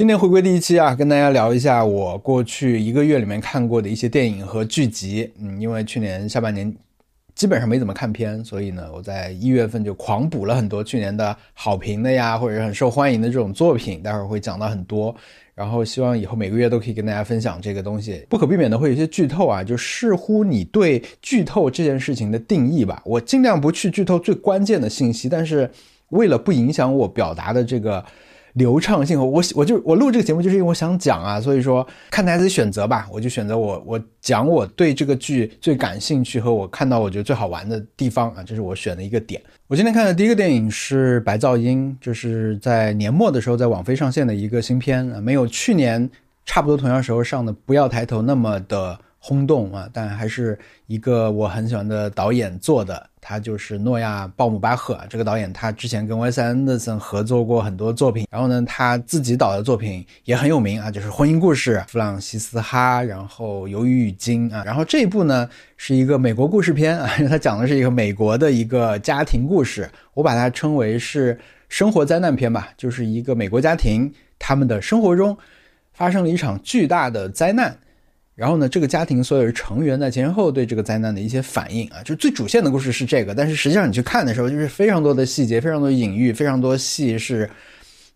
今天回归第一期啊，跟大家聊一下我过去一个月里面看过的一些电影和剧集。嗯，因为去年下半年基本上没怎么看片，所以呢，我在一月份就狂补了很多去年的好评的呀，或者很受欢迎的这种作品。待会儿会讲到很多，然后希望以后每个月都可以跟大家分享这个东西。不可避免的会有一些剧透啊，就视乎你对剧透这件事情的定义吧。我尽量不去剧透最关键的信息，但是为了不影响我表达的这个。流畅性，我我就我录这个节目就是因为我想讲啊，所以说看大家自己选择吧，我就选择我我讲我对这个剧最感兴趣和我看到我觉得最好玩的地方啊，这是我选的一个点。我今天看的第一个电影是《白噪音》，就是在年末的时候在网飞上线的一个新片啊，没有去年差不多同样时候上的《不要抬头》那么的。轰动啊！但还是一个我很喜欢的导演做的，他就是诺亚·鲍姆巴赫。这个导演他之前跟威斯安德森合作过很多作品，然后呢，他自己导的作品也很有名啊，就是《婚姻故事》《弗朗西斯哈》，然后《鱿鱼与鲸》啊，然后这一部呢是一个美国故事片啊，他讲的是一个美国的一个家庭故事，我把它称为是生活灾难片吧，就是一个美国家庭他们的生活中发生了一场巨大的灾难。然后呢，这个家庭所有成员在前后对这个灾难的一些反应啊，就最主线的故事是这个。但是实际上你去看的时候，就是非常多的细节，非常多的隐喻，非常多戏是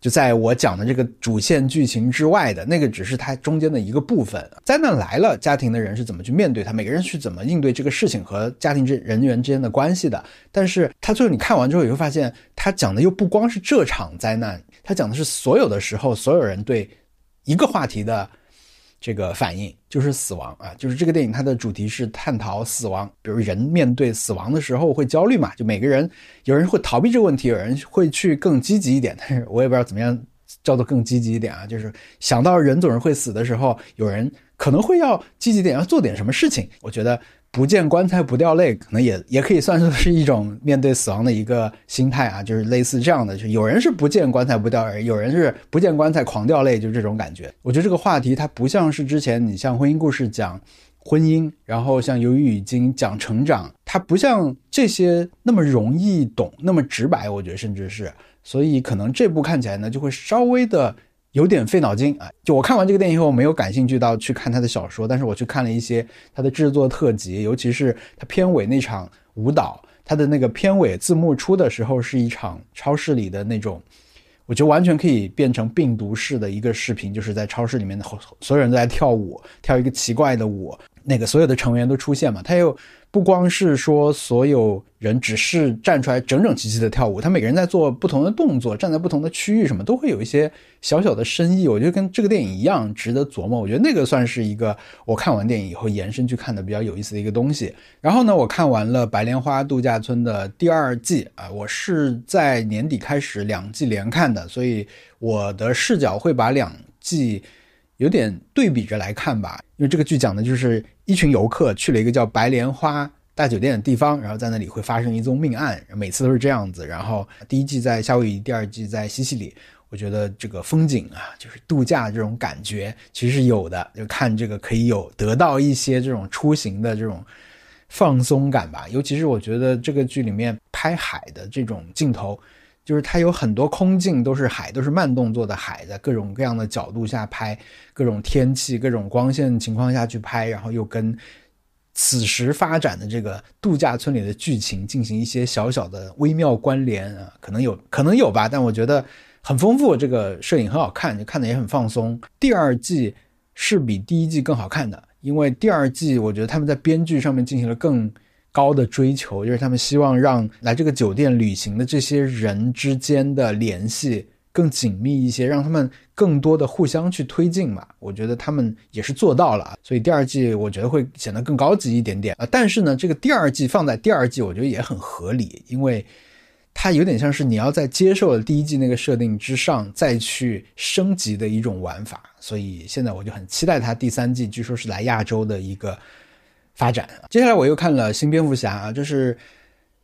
就在我讲的这个主线剧情之外的。那个只是它中间的一个部分。灾难来了，家庭的人是怎么去面对它？每个人是怎么应对这个事情和家庭之人员之间的关系的？但是他最后你看完之后，你会发现他讲的又不光是这场灾难，他讲的是所有的时候，所有人对一个话题的。这个反应就是死亡啊，就是这个电影它的主题是探讨死亡，比如人面对死亡的时候会焦虑嘛？就每个人有人会逃避这个问题，有人会去更积极一点，但是我也不知道怎么样叫做更积极一点啊。就是想到人总是会死的时候，有人可能会要积极点，要做点什么事情。我觉得。不见棺材不掉泪，可能也也可以算作是一种面对死亡的一个心态啊，就是类似这样的，就有人是不见棺材不掉泪，有人是不见棺材狂掉泪，就这种感觉。我觉得这个话题它不像是之前你像婚姻故事讲婚姻，然后像鱿鱼已经讲成长，它不像这些那么容易懂，那么直白。我觉得甚至是，所以可能这部看起来呢就会稍微的。有点费脑筋啊！就我看完这个电影以后，没有感兴趣到去看他的小说，但是我去看了一些他的制作特辑，尤其是他片尾那场舞蹈，他的那个片尾字幕出的时候是一场超市里的那种，我觉得完全可以变成病毒式的一个视频，就是在超市里面的所有人都在跳舞，跳一个奇怪的舞，那个所有的成员都出现嘛，他又。不光是说所有人只是站出来整整齐齐的跳舞，他每个人在做不同的动作，站在不同的区域，什么都会有一些小小的深意。我觉得跟这个电影一样值得琢磨。我觉得那个算是一个我看完电影以后延伸去看的比较有意思的一个东西。然后呢，我看完了《白莲花度假村》的第二季啊，我是在年底开始两季连看的，所以我的视角会把两季。有点对比着来看吧，因为这个剧讲的就是一群游客去了一个叫白莲花大酒店的地方，然后在那里会发生一宗命案，每次都是这样子。然后第一季在夏威夷，第二季在西西里。我觉得这个风景啊，就是度假这种感觉其实是有的，就看这个可以有得到一些这种出行的这种放松感吧。尤其是我觉得这个剧里面拍海的这种镜头。就是它有很多空镜都是海，都是慢动作的海，在各种各样的角度下拍，各种天气、各种光线情况下去拍，然后又跟此时发展的这个度假村里的剧情进行一些小小的微妙关联啊，可能有可能有吧，但我觉得很丰富，这个摄影很好看，就看的也很放松。第二季是比第一季更好看的，因为第二季我觉得他们在编剧上面进行了更。高的追求就是他们希望让来这个酒店旅行的这些人之间的联系更紧密一些，让他们更多的互相去推进嘛。我觉得他们也是做到了，所以第二季我觉得会显得更高级一点点啊。但是呢，这个第二季放在第二季，我觉得也很合理，因为它有点像是你要在接受了第一季那个设定之上再去升级的一种玩法。所以现在我就很期待它第三季，据说是来亚洲的一个。发展。接下来我又看了《新蝙蝠侠》啊，就是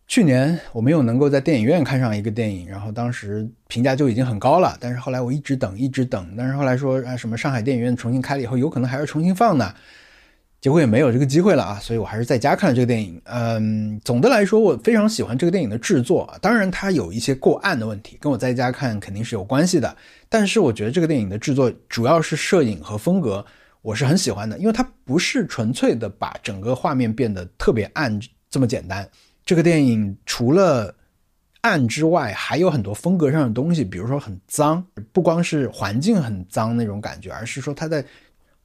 去年我没有能够在电影院看上一个电影，然后当时评价就已经很高了，但是后来我一直等，一直等，但是后来说啊，什么上海电影院重新开了以后，有可能还要重新放呢。结果也没有这个机会了啊，所以我还是在家看了这个电影。嗯，总的来说，我非常喜欢这个电影的制作，当然它有一些过暗的问题，跟我在家看肯定是有关系的。但是我觉得这个电影的制作主要是摄影和风格，我是很喜欢的，因为它不是纯粹的把整个画面变得特别暗这么简单。这个电影除了暗之外，还有很多风格上的东西，比如说很脏，不光是环境很脏那种感觉，而是说它在。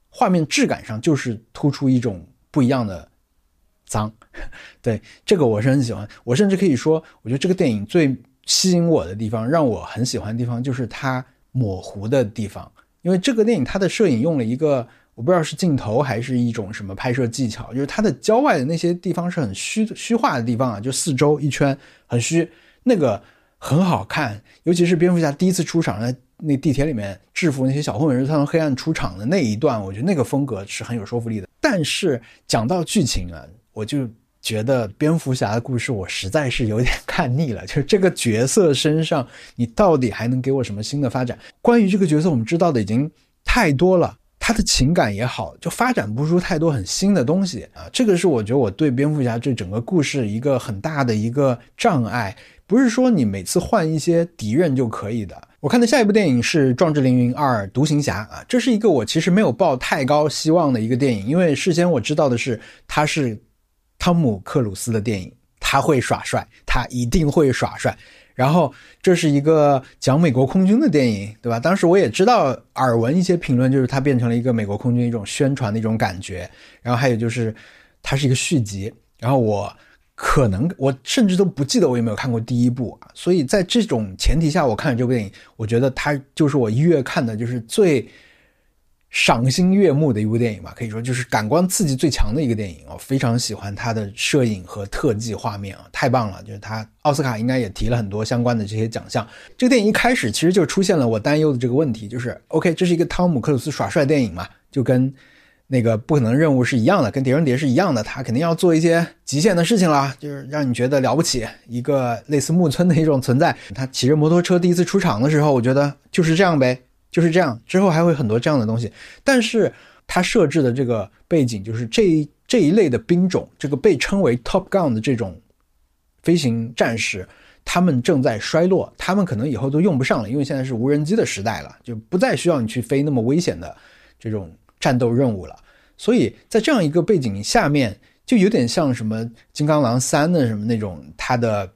画面质感上就是突出一种不一样的脏，对这个我是很喜欢。我甚至可以说，我觉得这个电影最吸引我的地方，让我很喜欢的地方，就是它模糊的地方。因为这个电影它的摄影用了一个我不知道是镜头还是一种什么拍摄技巧，就是它的郊外的那些地方是很虚虚化的地方啊，就四周一圈很虚，那个很好看。尤其是蝙蝠侠第一次出场在那地铁里面制服那些小混混，是他从黑暗出场的那一段，我觉得那个风格是很有说服力的。但是讲到剧情啊，我就觉得蝙蝠侠的故事我实在是有点 看腻了。就是这个角色身上，你到底还能给我什么新的发展？关于这个角色，我们知道的已经太多了，他的情感也好，就发展不出太多很新的东西啊。这个是我觉得我对蝙蝠侠这整个故事一个很大的一个障碍。不是说你每次换一些敌人就可以的。我看的下一部电影是《壮志凌云二：独行侠》啊，这是一个我其实没有抱太高希望的一个电影，因为事先我知道的是他是汤姆克鲁斯的电影，他会耍帅，他一定会耍帅。然后这是一个讲美国空军的电影，对吧？当时我也知道耳闻一些评论，就是它变成了一个美国空军一种宣传的一种感觉。然后还有就是它是一个续集，然后我。可能我甚至都不记得我有没有看过第一部啊，所以在这种前提下，我看了这部电影，我觉得它就是我一月看的就是最赏心悦目的一部电影吧，可以说就是感官刺激最强的一个电影我非常喜欢它的摄影和特技画面啊，太棒了！就是它奥斯卡应该也提了很多相关的这些奖项。这个电影一开始其实就出现了我担忧的这个问题，就是 OK，这是一个汤姆克鲁斯耍帅电影嘛，就跟。那个不可能任务是一样的，跟碟中谍是一样的，他肯定要做一些极限的事情啦，就是让你觉得了不起，一个类似木村的一种存在。他骑着摩托车第一次出场的时候，我觉得就是这样呗，就是这样。之后还会很多这样的东西，但是他设置的这个背景就是这一这一类的兵种，这个被称为 Top Gun 的这种飞行战士，他们正在衰落，他们可能以后都用不上了，因为现在是无人机的时代了，就不再需要你去飞那么危险的这种。战斗任务了，所以在这样一个背景下面，就有点像什么《金刚狼三》的什么那种，他的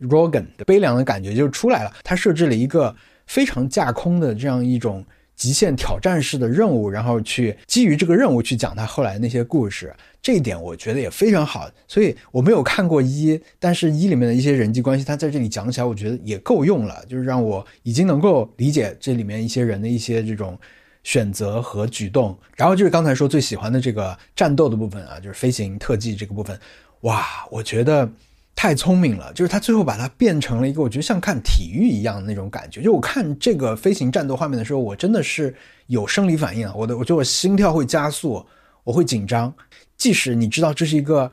Rogan 的悲凉的感觉就出来了。他设置了一个非常架空的这样一种极限挑战式的任务，然后去基于这个任务去讲他后来那些故事，这一点我觉得也非常好。所以我没有看过一，但是一里面的一些人际关系，他在这里讲起来，我觉得也够用了，就是让我已经能够理解这里面一些人的一些这种。选择和举动，然后就是刚才说最喜欢的这个战斗的部分啊，就是飞行特技这个部分，哇，我觉得太聪明了。就是他最后把它变成了一个，我觉得像看体育一样的那种感觉。就我看这个飞行战斗画面的时候，我真的是有生理反应啊，我的，我觉得我心跳会加速，我会紧张。即使你知道这是一个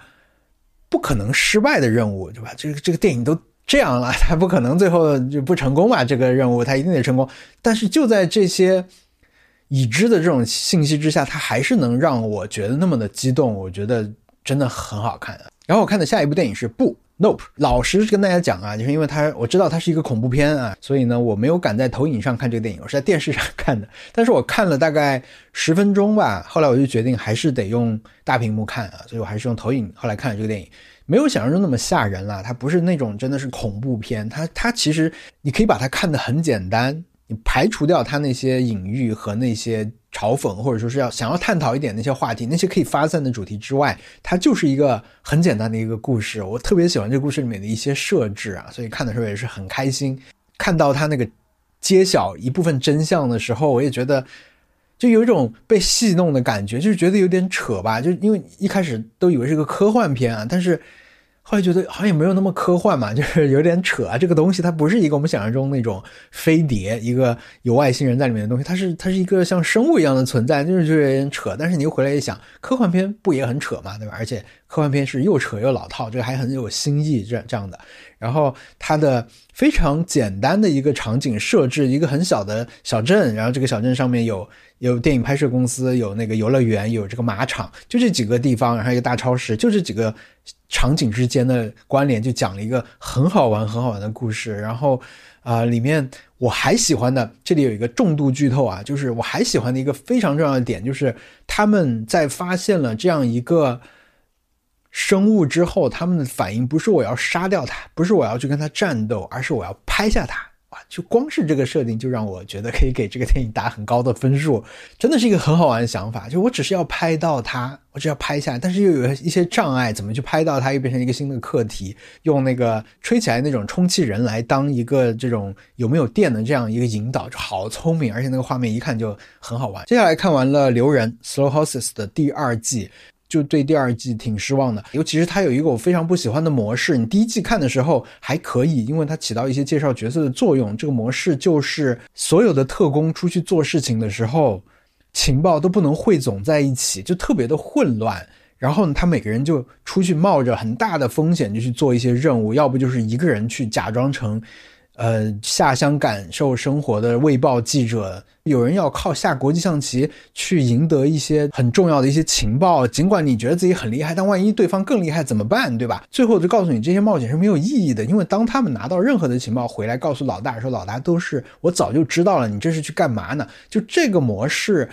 不可能失败的任务，对吧？这个这个电影都这样了，他不可能最后就不成功吧？这个任务他一定得成功。但是就在这些。已知的这种信息之下，它还是能让我觉得那么的激动，我觉得真的很好看。然后我看的下一部电影是不 Nope，老实跟大家讲啊，就是因为它我知道它是一个恐怖片啊，所以呢我没有敢在投影上看这个电影，我是在电视上看的。但是我看了大概十分钟吧，后来我就决定还是得用大屏幕看啊，所以我还是用投影后来看了这个电影，没有想象中那么吓人了。它不是那种真的是恐怖片，它它其实你可以把它看得很简单。排除掉他那些隐喻和那些嘲讽，或者说是要想要探讨一点那些话题，那些可以发散的主题之外，它就是一个很简单的一个故事。我特别喜欢这个故事里面的一些设置啊，所以看的时候也是很开心。看到他那个揭晓一部分真相的时候，我也觉得就有一种被戏弄的感觉，就是觉得有点扯吧。就因为一开始都以为是个科幻片啊，但是。后来觉得好像也没有那么科幻嘛，就是有点扯啊。这个东西它不是一个我们想象中那种飞碟，一个有外星人在里面的东西，它是它是一个像生物一样的存在，就是就有点扯。但是你又回来一想，科幻片不也很扯嘛，对吧？而且科幻片是又扯又老套，这个还很有新意，这这样的。然后它的非常简单的一个场景设置，一个很小的小镇，然后这个小镇上面有有电影拍摄公司，有那个游乐园，有这个马场，就这几个地方，然后一个大超市，就这几个场景之间的关联，就讲了一个很好玩很好玩的故事。然后啊，里面我还喜欢的，这里有一个重度剧透啊，就是我还喜欢的一个非常重要的点，就是他们在发现了这样一个。生物之后，他们的反应不是我要杀掉它，不是我要去跟它战斗，而是我要拍下它。哇，就光是这个设定就让我觉得可以给这个电影打很高的分数，真的是一个很好玩的想法。就我只是要拍到它，我只要拍下，但是又有一些障碍，怎么去拍到它，又变成一个新的课题。用那个吹起来那种充气人来当一个这种有没有电的这样一个引导，就好聪明，而且那个画面一看就很好玩。接下来看完了《留人》（Slow Horses） 的第二季。就对第二季挺失望的，尤其是它有一个我非常不喜欢的模式。你第一季看的时候还可以，因为它起到一些介绍角色的作用。这个模式就是所有的特工出去做事情的时候，情报都不能汇总在一起，就特别的混乱。然后呢，他每个人就出去冒着很大的风险就去做一些任务，要不就是一个人去假装成。呃，下乡感受生活的卫报记者，有人要靠下国际象棋去赢得一些很重要的一些情报。尽管你觉得自己很厉害，但万一对方更厉害怎么办？对吧？最后就告诉你，这些冒险是没有意义的，因为当他们拿到任何的情报回来，告诉老大说，老大都是我早就知道了，你这是去干嘛呢？就这个模式，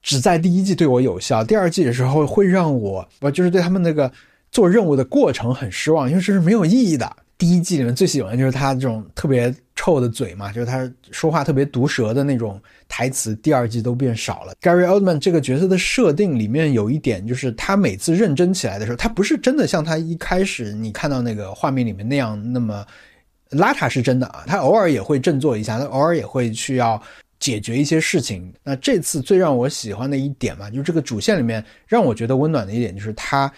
只在第一季对我有效，第二季的时候会让我，我就是对他们那个做任务的过程很失望，因为这是没有意义的。第一季里面最喜欢的就是他这种特别臭的嘴嘛，就是他说话特别毒舌的那种台词。第二季都变少了。Gary Oldman 这个角色的设定里面有一点，就是他每次认真起来的时候，他不是真的像他一开始你看到那个画面里面那样那么邋遢，是真的啊。他偶尔也会振作一下，他偶尔也会去要解决一些事情。那这次最让我喜欢的一点嘛，就是这个主线里面让我觉得温暖的一点，就是他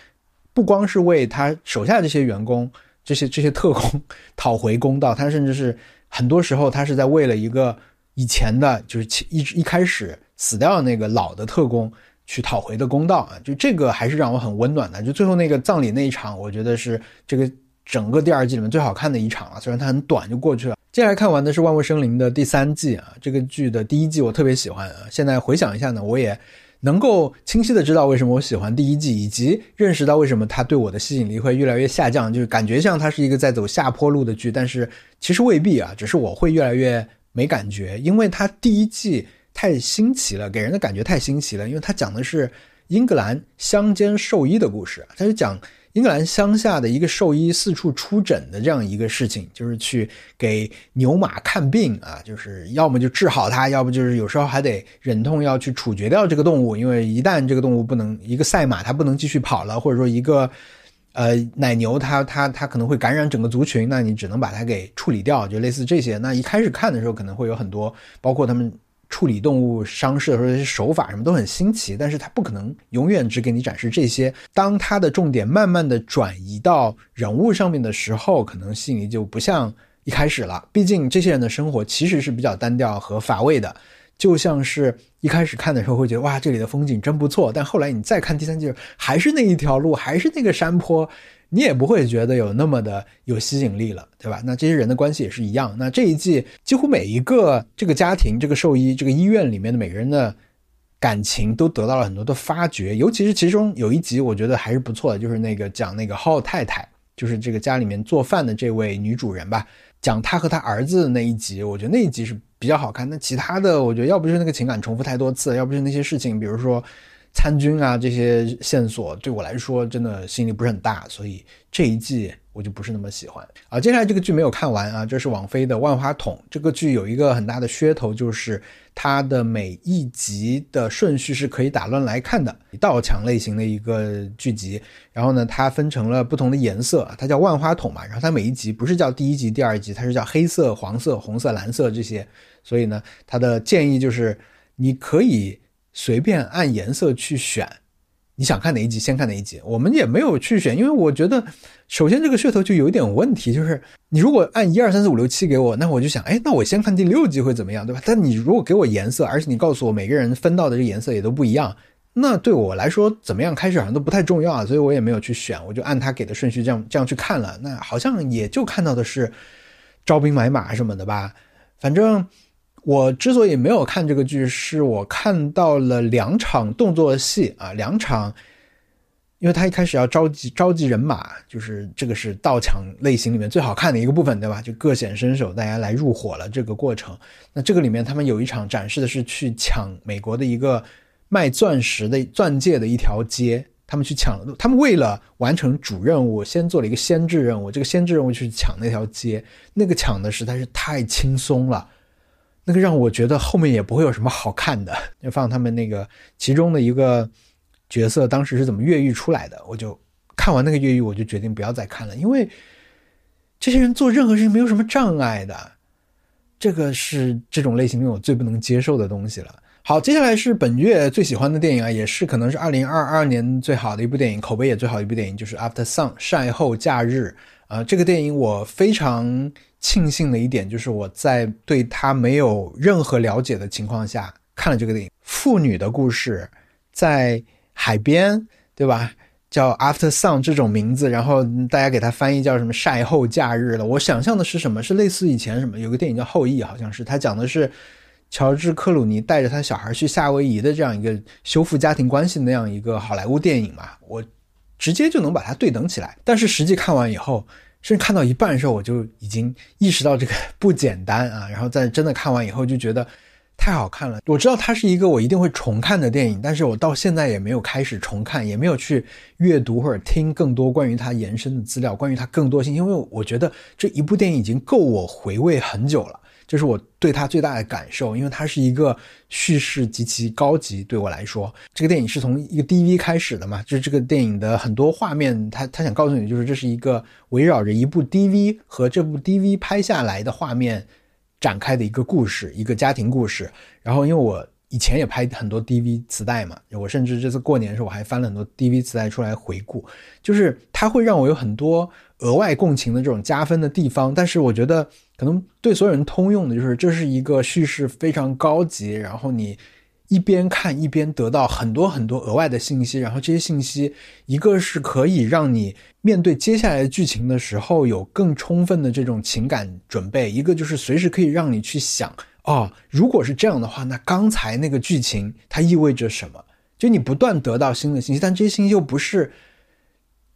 不光是为他手下这些员工。这些这些特工讨回公道，他甚至是很多时候他是在为了一个以前的，就是一一开始死掉的那个老的特工去讨回的公道啊！就这个还是让我很温暖的。就最后那个葬礼那一场，我觉得是这个整个第二季里面最好看的一场了。虽然它很短就过去了。接下来看完的是《万物生灵》的第三季啊，这个剧的第一季我特别喜欢啊。现在回想一下呢，我也。能够清晰的知道为什么我喜欢第一季，以及认识到为什么他对我的吸引力会越来越下降，就是感觉像它是一个在走下坡路的剧，但是其实未必啊，只是我会越来越没感觉，因为它第一季太新奇了，给人的感觉太新奇了，因为它讲的是英格兰乡间兽医的故事，它就讲。英格兰乡下的一个兽医四处出诊的这样一个事情，就是去给牛马看病啊，就是要么就治好它，要不就是有时候还得忍痛要去处决掉这个动物，因为一旦这个动物不能一个赛马它不能继续跑了，或者说一个呃奶牛它它它可能会感染整个族群，那你只能把它给处理掉，就类似这些。那一开始看的时候可能会有很多，包括他们。处理动物伤势的时候，这些手法什么都很新奇，但是他不可能永远只给你展示这些。当他的重点慢慢的转移到人物上面的时候，可能吸引力就不像一开始了。毕竟这些人的生活其实是比较单调和乏味的，就像是一开始看的时候会觉得哇，这里的风景真不错，但后来你再看第三季，还是那一条路，还是那个山坡。你也不会觉得有那么的有吸引力了，对吧？那这些人的关系也是一样。那这一季几乎每一个这个家庭、这个兽医、这个医院里面的每个人的感情都得到了很多的发掘。尤其是其中有一集，我觉得还是不错的，就是那个讲那个浩太太，就是这个家里面做饭的这位女主人吧，讲她和她儿子的那一集，我觉得那一集是比较好看。那其他的，我觉得要不就是那个情感重复太多次，要不是那些事情，比如说。参军啊，这些线索对我来说真的吸引力不是很大，所以这一季我就不是那么喜欢啊。接下来这个剧没有看完啊，这是网飞的《万花筒》。这个剧有一个很大的噱头，就是它的每一集的顺序是可以打乱来看的，道墙类型的一个剧集。然后呢，它分成了不同的颜色，它叫万花筒嘛。然后它每一集不是叫第一集、第二集，它是叫黑色、黄色、红色、蓝色这些。所以呢，它的建议就是你可以。随便按颜色去选，你想看哪一集先看哪一集。我们也没有去选，因为我觉得，首先这个噱头就有一点问题，就是你如果按一二三四五六七给我，那我就想，哎，那我先看第六集会怎么样，对吧？但你如果给我颜色，而且你告诉我每个人分到的这颜色也都不一样，那对我来说怎么样开始好像都不太重要啊，所以我也没有去选，我就按他给的顺序这样这样去看了。那好像也就看到的是招兵买马什么的吧。反正我之所以没有看这个剧，是我看到了两场动作戏啊，两场。因为他一开始要召集召集人马，就是这个是盗抢类型里面最好看的一个部分，对吧？就各显身手，大家来入伙了这个过程。那这个里面他们有一场展示的是去抢美国的一个卖钻石的钻戒的一条街，他们去抢，他们为了完成主任务，先做了一个先制任务。这个先制任务去抢那条街，那个抢的实在是太轻松了，那个让我觉得后面也不会有什么好看的。就 放他们那个其中的一个。角色当时是怎么越狱出来的？我就看完那个越狱，我就决定不要再看了，因为这些人做任何事情没有什么障碍的，这个是这种类型里我最不能接受的东西了。好，接下来是本月最喜欢的电影啊，也是可能是二零二二年最好的一部电影，口碑也最好的一部电影，就是《After Sun》晒后假日啊。这个电影我非常庆幸的一点，就是我在对他没有任何了解的情况下看了这个电影，妇女的故事在。海边，对吧？叫 After Sun 这种名字，然后大家给它翻译叫什么晒后假日了。我想象的是什么？是类似以前什么有个电影叫后羿，好像是他讲的是乔治克鲁尼带着他小孩去夏威夷的这样一个修复家庭关系那样一个好莱坞电影嘛。我直接就能把它对等起来。但是实际看完以后，甚至看到一半的时候，我就已经意识到这个不简单啊。然后在真的看完以后，就觉得。太好看了！我知道它是一个我一定会重看的电影，但是我到现在也没有开始重看，也没有去阅读或者听更多关于它延伸的资料，关于它更多信息，因为我觉得这一部电影已经够我回味很久了，这是我对它最大的感受。因为它是一个叙事极其高级，对我来说，这个电影是从一个 DV 开始的嘛，就是这个电影的很多画面，他他想告诉你，就是这是一个围绕着一部 DV 和这部 DV 拍下来的画面。展开的一个故事，一个家庭故事。然后，因为我以前也拍很多 DV 磁带嘛，我甚至这次过年的时候我还翻了很多 DV 磁带出来回顾，就是它会让我有很多额外共情的这种加分的地方。但是我觉得可能对所有人通用的就是这是一个叙事非常高级，然后你。一边看一边得到很多很多额外的信息，然后这些信息，一个是可以让你面对接下来的剧情的时候有更充分的这种情感准备，一个就是随时可以让你去想，哦，如果是这样的话，那刚才那个剧情它意味着什么？就你不断得到新的信息，但这些信息又不是。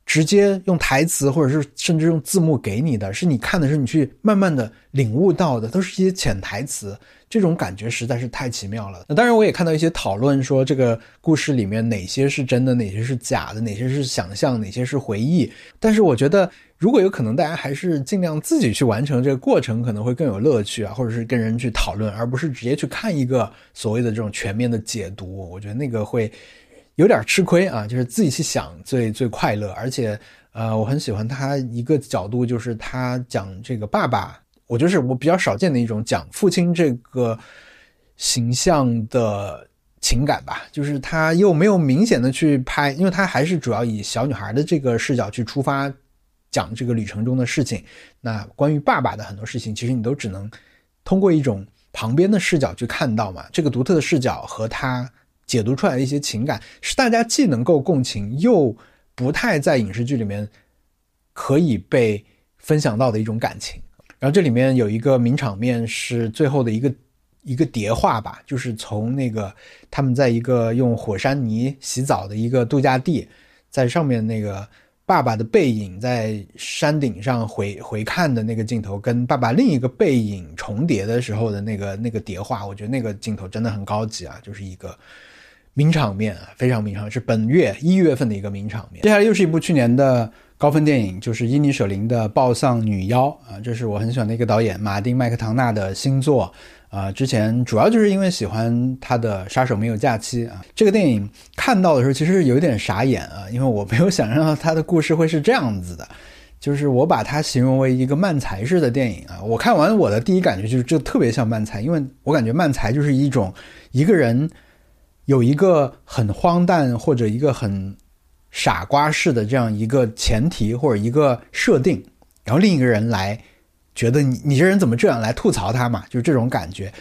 直接用台词，或者是甚至用字幕给你的，是你看的时候，你去慢慢的领悟到的，都是一些潜台词。这种感觉实在是太奇妙了。那当然，我也看到一些讨论说，这个故事里面哪些是真的，哪些是假的，哪些是想象，哪些是回忆。但是我觉得，如果有可能，大家还是尽量自己去完成这个过程，可能会更有乐趣啊，或者是跟人去讨论，而不是直接去看一个所谓的这种全面的解读。我觉得那个会。有点吃亏啊，就是自己去想最最快乐，而且，呃，我很喜欢他一个角度，就是他讲这个爸爸，我觉得是我比较少见的一种讲父亲这个形象的情感吧，就是他又没有明显的去拍，因为他还是主要以小女孩的这个视角去出发讲这个旅程中的事情。那关于爸爸的很多事情，其实你都只能通过一种旁边的视角去看到嘛，这个独特的视角和他。解读出来的一些情感，是大家既能够共情，又不太在影视剧里面可以被分享到的一种感情。然后这里面有一个名场面，是最后的一个一个叠画吧，就是从那个他们在一个用火山泥洗澡的一个度假地，在上面那个爸爸的背影在山顶上回回看的那个镜头，跟爸爸另一个背影重叠的时候的那个那个叠画，我觉得那个镜头真的很高级啊，就是一个。名场面啊，非常名场，是本月一月份的一个名场面。接下来又是一部去年的高分电影，就是伊尼舍林的《暴丧女妖》啊，这是我很喜欢的一个导演马丁麦克唐纳的新作啊。之前主要就是因为喜欢他的《杀手没有假期》啊，这个电影看到的时候其实有点傻眼啊，因为我没有想象到他的故事会是这样子的，就是我把它形容为一个漫才式的电影啊。我看完我的第一感觉就是这特别像漫才，因为我感觉漫才就是一种一个人。有一个很荒诞或者一个很傻瓜式的这样一个前提或者一个设定，然后另一个人来觉得你你这人怎么这样来吐槽他嘛，就是这种感觉。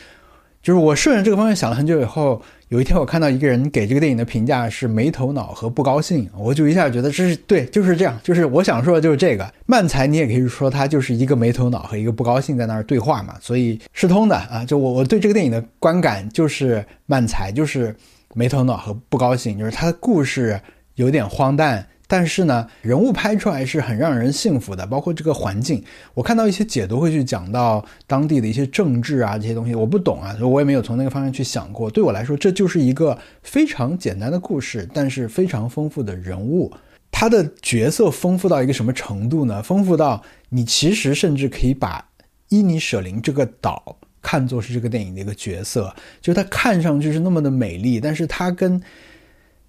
就是我顺着这个方向想了很久以后，有一天我看到一个人给这个电影的评价是没头脑和不高兴，我就一下觉得这是对，就是这样，就是我想说的就是这个。漫才你也可以说他就是一个没头脑和一个不高兴在那儿对话嘛，所以是通的啊。就我我对这个电影的观感就是漫才就是没头脑和不高兴，就是他的故事有点荒诞。但是呢，人物拍出来是很让人信服的，包括这个环境。我看到一些解读会去讲到当地的一些政治啊这些东西，我不懂啊，所以我也没有从那个方向去想过。对我来说，这就是一个非常简单的故事，但是非常丰富的人物。他的角色丰富到一个什么程度呢？丰富到你其实甚至可以把伊尼舍林这个岛看作是这个电影的一个角色，就是它看上去是那么的美丽，但是它跟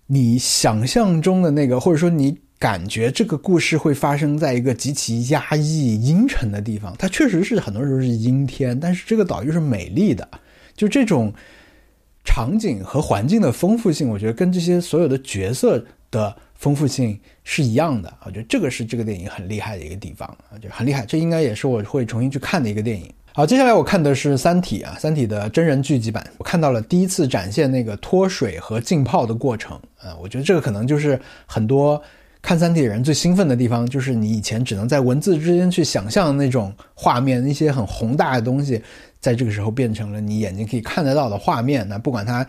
你想象中的那个，或者说你感觉这个故事会发生在一个极其压抑、阴沉的地方，它确实是很多时候是阴天，但是这个岛又是美丽的。就这种场景和环境的丰富性，我觉得跟这些所有的角色的丰富性是一样的。我觉得这个是这个电影很厉害的一个地方啊，就很厉害。这应该也是我会重新去看的一个电影。好，接下来我看的是《三体》啊，《三体》的真人剧集版，我看到了第一次展现那个脱水和浸泡的过程啊，我觉得这个可能就是很多看《三体》人最兴奋的地方，就是你以前只能在文字之间去想象那种画面，那些很宏大的东西，在这个时候变成了你眼睛可以看得到的画面。那不管它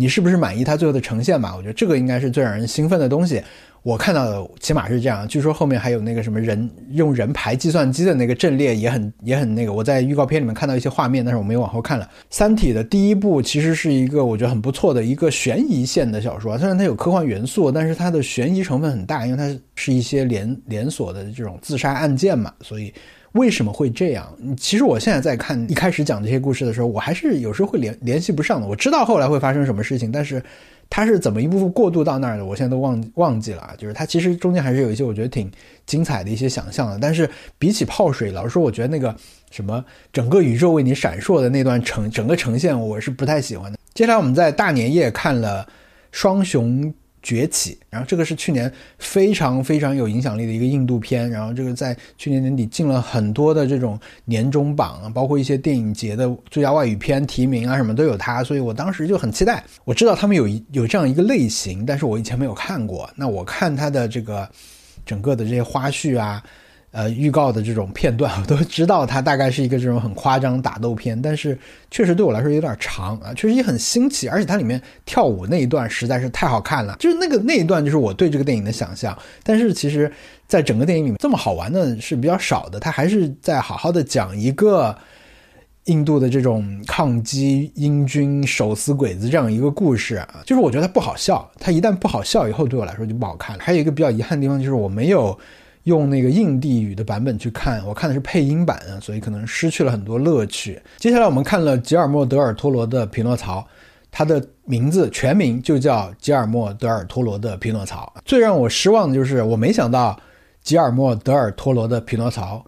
你是不是满意它最后的呈现吧，我觉得这个应该是最让人兴奋的东西。我看到的起码是这样，据说后面还有那个什么人用人排计算机的那个阵列也很也很那个。我在预告片里面看到一些画面，但是我没有往后看了。《三体》的第一部其实是一个我觉得很不错的一个悬疑线的小说，虽然它有科幻元素，但是它的悬疑成分很大，因为它是一些连连锁的这种自杀案件嘛，所以。为什么会这样？其实我现在在看一开始讲这些故事的时候，我还是有时候会联联系不上的。我知道后来会发生什么事情，但是它是怎么一步步过渡到那儿的，我现在都忘忘记了啊。就是它其实中间还是有一些我觉得挺精彩的一些想象的。但是比起泡水，老实说，我觉得那个什么整个宇宙为你闪烁的那段呈整个呈现，我是不太喜欢的。接下来我们在大年夜看了双雄。崛起，然后这个是去年非常非常有影响力的一个印度片，然后这个在去年年底进了很多的这种年终榜啊，包括一些电影节的最佳外语片提名啊，什么都有它，所以我当时就很期待。我知道他们有一有这样一个类型，但是我以前没有看过。那我看它的这个整个的这些花絮啊。呃，预告的这种片段，我都知道它大概是一个这种很夸张打斗片，但是确实对我来说有点长啊，确实也很新奇，而且它里面跳舞那一段实在是太好看了，就是那个那一段就是我对这个电影的想象。但是其实，在整个电影里面，这么好玩的是比较少的，它还是在好好的讲一个印度的这种抗击英军手撕鬼子这样一个故事啊。就是我觉得它不好笑，它一旦不好笑以后，对我来说就不好看了。还有一个比较遗憾的地方就是我没有。用那个印地语的版本去看，我看的是配音版啊，所以可能失去了很多乐趣。接下来我们看了吉尔莫·德尔托罗的《匹诺曹》，他的名字全名就叫吉尔莫·德尔托罗的《匹诺曹》。最让我失望的就是，我没想到吉尔莫·德尔托罗的《匹诺曹》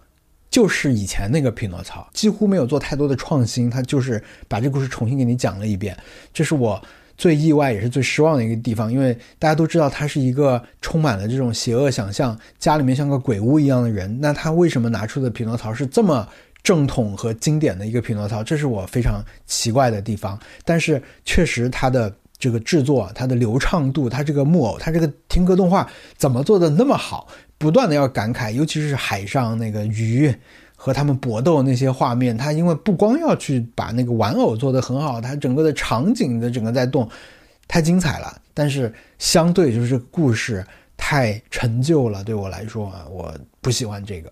就是以前那个匹诺曹，几乎没有做太多的创新，他就是把这故事重新给你讲了一遍。这是我。最意外也是最失望的一个地方，因为大家都知道他是一个充满了这种邪恶想象，家里面像个鬼屋一样的人。那他为什么拿出的匹诺曹是这么正统和经典的一个匹诺曹？这是我非常奇怪的地方。但是确实，他的这个制作、他的流畅度、他这个木偶、他这个停格动画怎么做的那么好？不断的要感慨，尤其是海上那个鱼。和他们搏斗那些画面，他因为不光要去把那个玩偶做得很好，他整个的场景的整个在动，太精彩了。但是相对就是故事太陈旧了，对我来说啊，我不喜欢这个。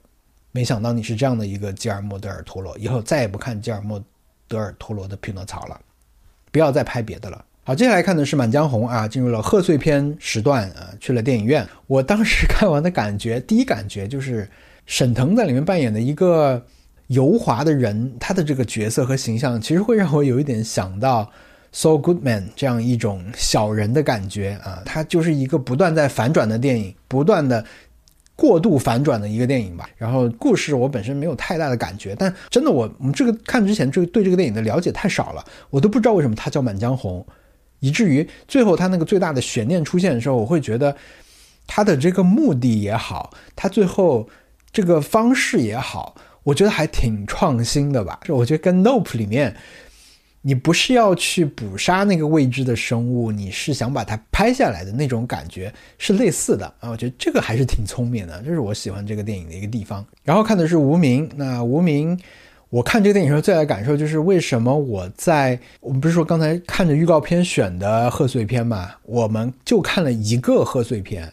没想到你是这样的一个吉尔莫·德尔托罗，以后再也不看吉尔莫·德尔托罗的匹诺曹了，不要再拍别的了。好，接下来看的是《满江红》啊，进入了贺岁片时段啊，去了电影院。我当时看完的感觉，第一感觉就是。沈腾在里面扮演的一个油滑的人，他的这个角色和形象，其实会让我有一点想到《So Goodman》这样一种小人的感觉啊。他就是一个不断在反转的电影，不断的过度反转的一个电影吧。然后故事我本身没有太大的感觉，但真的我我们这个看之前这个对这个电影的了解太少了，我都不知道为什么它叫《满江红》，以至于最后他那个最大的悬念出现的时候，我会觉得他的这个目的也好，他最后。这个方式也好，我觉得还挺创新的吧。我觉得跟《Nope》里面你不是要去捕杀那个未知的生物，你是想把它拍下来的那种感觉是类似的啊。我觉得这个还是挺聪明的，这是我喜欢这个电影的一个地方。然后看的是《无名》，那《无名》，我看这个电影时候最大的感受就是为什么我在我们不是说刚才看着预告片选的贺岁片嘛，我们就看了一个贺岁片。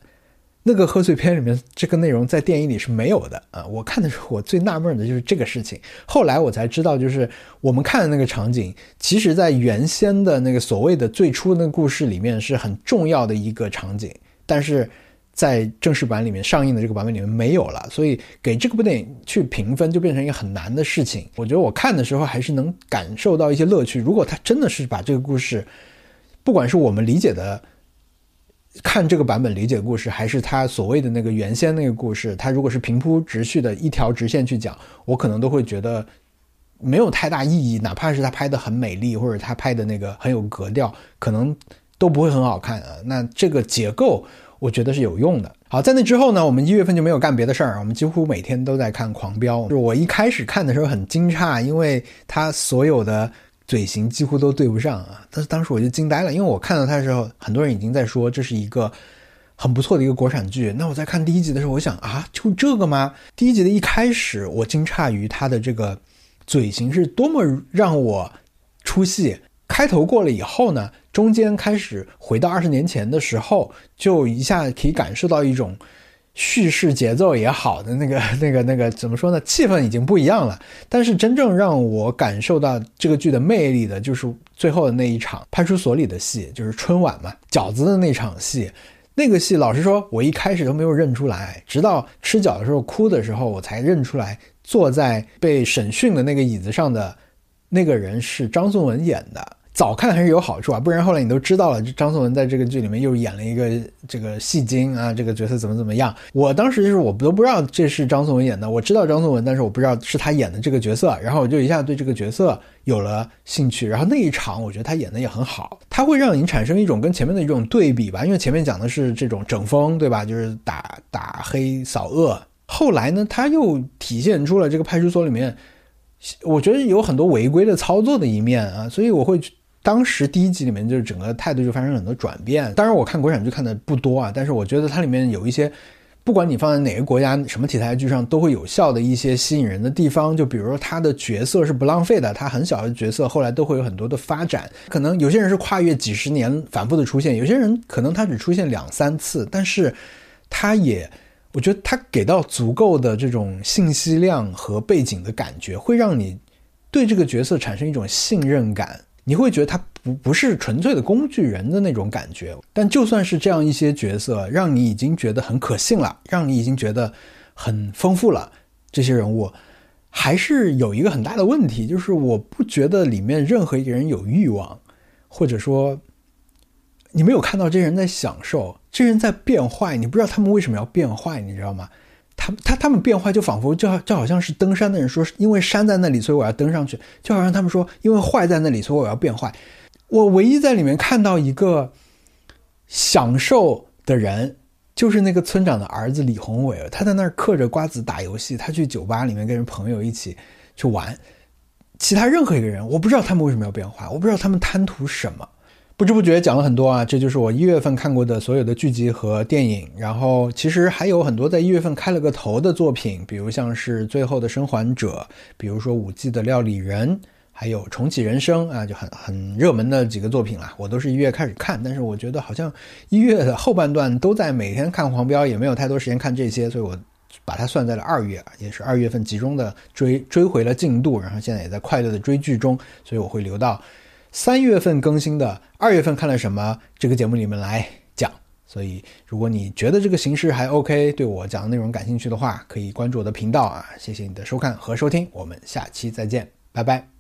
那个贺岁片里面这个内容在电影里是没有的啊！我看的时候我最纳闷的就是这个事情。后来我才知道，就是我们看的那个场景，其实在原先的那个所谓的最初那个故事里面是很重要的一个场景，但是在正式版里面上映的这个版本里面没有了，所以给这部电影去评分就变成一个很难的事情。我觉得我看的时候还是能感受到一些乐趣。如果他真的是把这个故事，不管是我们理解的。看这个版本理解故事，还是他所谓的那个原先那个故事，他如果是平铺直叙的一条直线去讲，我可能都会觉得没有太大意义。哪怕是他拍的很美丽，或者他拍的那个很有格调，可能都不会很好看啊。那这个结构，我觉得是有用的。好，在那之后呢，我们一月份就没有干别的事儿，我们几乎每天都在看《狂飙》。就是我一开始看的时候很惊诧，因为他所有的。嘴型几乎都对不上啊！但是当时我就惊呆了，因为我看到他的时候，很多人已经在说这是一个很不错的一个国产剧。那我在看第一集的时候，我想啊，就这个吗？第一集的一开始，我惊诧于他的这个嘴型是多么让我出戏。开头过了以后呢，中间开始回到二十年前的时候，就一下可以感受到一种。叙事节奏也好的那个、那个、那个怎么说呢？气氛已经不一样了。但是真正让我感受到这个剧的魅力的，就是最后的那一场派出所里的戏，就是春晚嘛，饺子的那场戏。那个戏，老实说，我一开始都没有认出来，直到吃饺的时候哭的时候，我才认出来，坐在被审讯的那个椅子上的那个人是张颂文演的。早看还是有好处啊，不然后来你都知道了，张颂文在这个剧里面又演了一个这个戏精啊，这个角色怎么怎么样？我当时就是我都不知道这是张颂文演的，我知道张颂文，但是我不知道是他演的这个角色，然后我就一下对这个角色有了兴趣。然后那一场我觉得他演的也很好，他会让你产生一种跟前面的一种对比吧，因为前面讲的是这种整风，对吧？就是打打黑扫恶，后来呢，他又体现出了这个派出所里面，我觉得有很多违规的操作的一面啊，所以我会。当时第一集里面就是整个态度就发生了很多转变。当然我看国产剧看的不多啊，但是我觉得它里面有一些，不管你放在哪个国家什么题材剧上都会有效的一些吸引人的地方。就比如说他的角色是不浪费的，他很小的角色后来都会有很多的发展。可能有些人是跨越几十年反复的出现，有些人可能他只出现两三次，但是他也，我觉得他给到足够的这种信息量和背景的感觉，会让你对这个角色产生一种信任感。你会觉得他不不是纯粹的工具人的那种感觉，但就算是这样一些角色，让你已经觉得很可信了，让你已经觉得很丰富了，这些人物还是有一个很大的问题，就是我不觉得里面任何一个人有欲望，或者说你没有看到这些人在享受，这些人在变坏，你不知道他们为什么要变坏，你知道吗？他他他们变坏，就仿佛就就好像是登山的人说，因为山在那里，所以我要登上去；就好像他们说，因为坏在那里，所以我要变坏。我唯一在里面看到一个享受的人，就是那个村长的儿子李宏伟，他在那儿嗑着瓜子打游戏，他去酒吧里面跟人朋友一起去玩。其他任何一个人，我不知道他们为什么要变坏，我不知道他们贪图什么。不知不觉讲了很多啊，这就是我一月份看过的所有的剧集和电影。然后其实还有很多在一月份开了个头的作品，比如像是《最后的生还者》，比如说《五 G 的料理人》，还有《重启人生》啊，就很很热门的几个作品了。我都是一月开始看，但是我觉得好像一月的后半段都在每天看《黄标》，也没有太多时间看这些，所以我把它算在了二月，也是二月份集中的追追回了进度，然后现在也在快乐的追剧中，所以我会留到。三月份更新的，二月份看了什么？这个节目里面来讲。所以，如果你觉得这个形式还 OK，对我讲的内容感兴趣的话，可以关注我的频道啊。谢谢你的收看和收听，我们下期再见，拜拜。